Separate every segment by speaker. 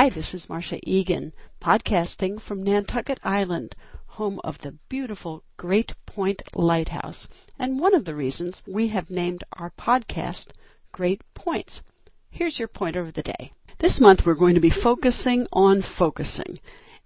Speaker 1: Hi, this is Marcia Egan, podcasting from Nantucket Island, home of the beautiful Great Point Lighthouse, and one of the reasons we have named our podcast Great Points. Here's your pointer of the day. This month we're going to be focusing on focusing.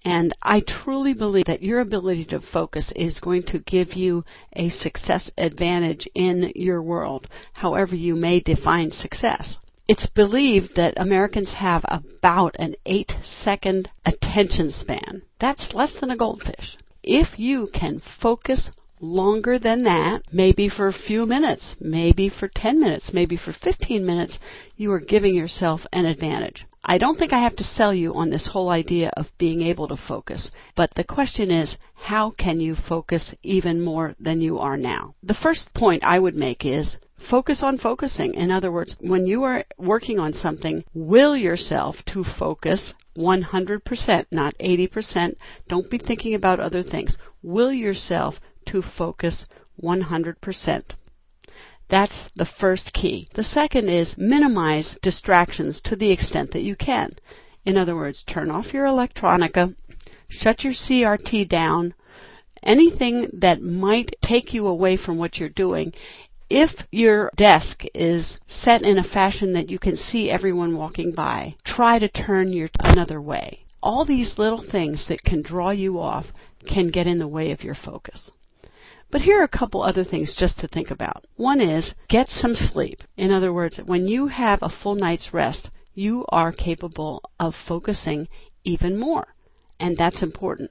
Speaker 1: And I truly believe that your ability to focus is going to give you a success advantage in your world, however you may define success. It's believed that Americans have about an eight second attention span. That's less than a goldfish. If you can focus longer than that, maybe for a few minutes, maybe for 10 minutes, maybe for 15 minutes, you are giving yourself an advantage. I don't think I have to sell you on this whole idea of being able to focus, but the question is, how can you focus even more than you are now? The first point I would make is focus on focusing. In other words, when you are working on something, will yourself to focus 100%, not 80%. Don't be thinking about other things. Will yourself to focus 100%. That's the first key. The second is minimize distractions to the extent that you can. In other words, turn off your electronica, shut your CRT down, anything that might take you away from what you're doing if your desk is set in a fashion that you can see everyone walking by, try to turn your another way. All these little things that can draw you off can get in the way of your focus. But here are a couple other things just to think about. One is get some sleep. In other words, when you have a full night's rest, you are capable of focusing even more. And that's important.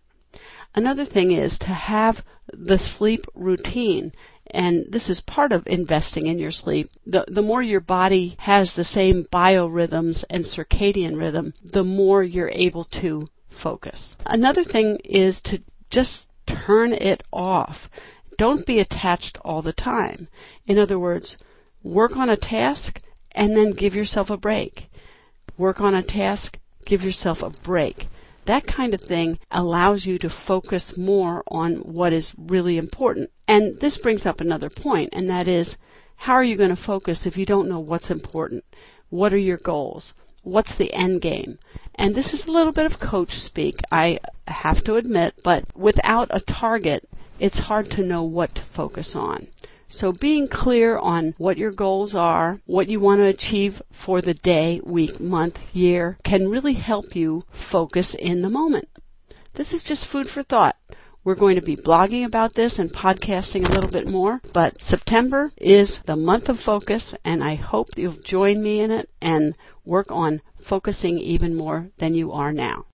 Speaker 1: Another thing is to have the sleep routine and this is part of investing in your sleep. The, the more your body has the same biorhythms and circadian rhythm, the more you're able to focus. Another thing is to just turn it off. Don't be attached all the time. In other words, work on a task and then give yourself a break. Work on a task, give yourself a break. That kind of thing allows you to focus more on what is really important. And this brings up another point, and that is how are you going to focus if you don't know what's important? What are your goals? What's the end game? And this is a little bit of coach speak, I have to admit, but without a target, it's hard to know what to focus on. So being clear on what your goals are, what you want to achieve for the day, week, month, year can really help you focus in the moment. This is just food for thought. We're going to be blogging about this and podcasting a little bit more, but September is the month of focus and I hope you'll join me in it and work on focusing even more than you are now.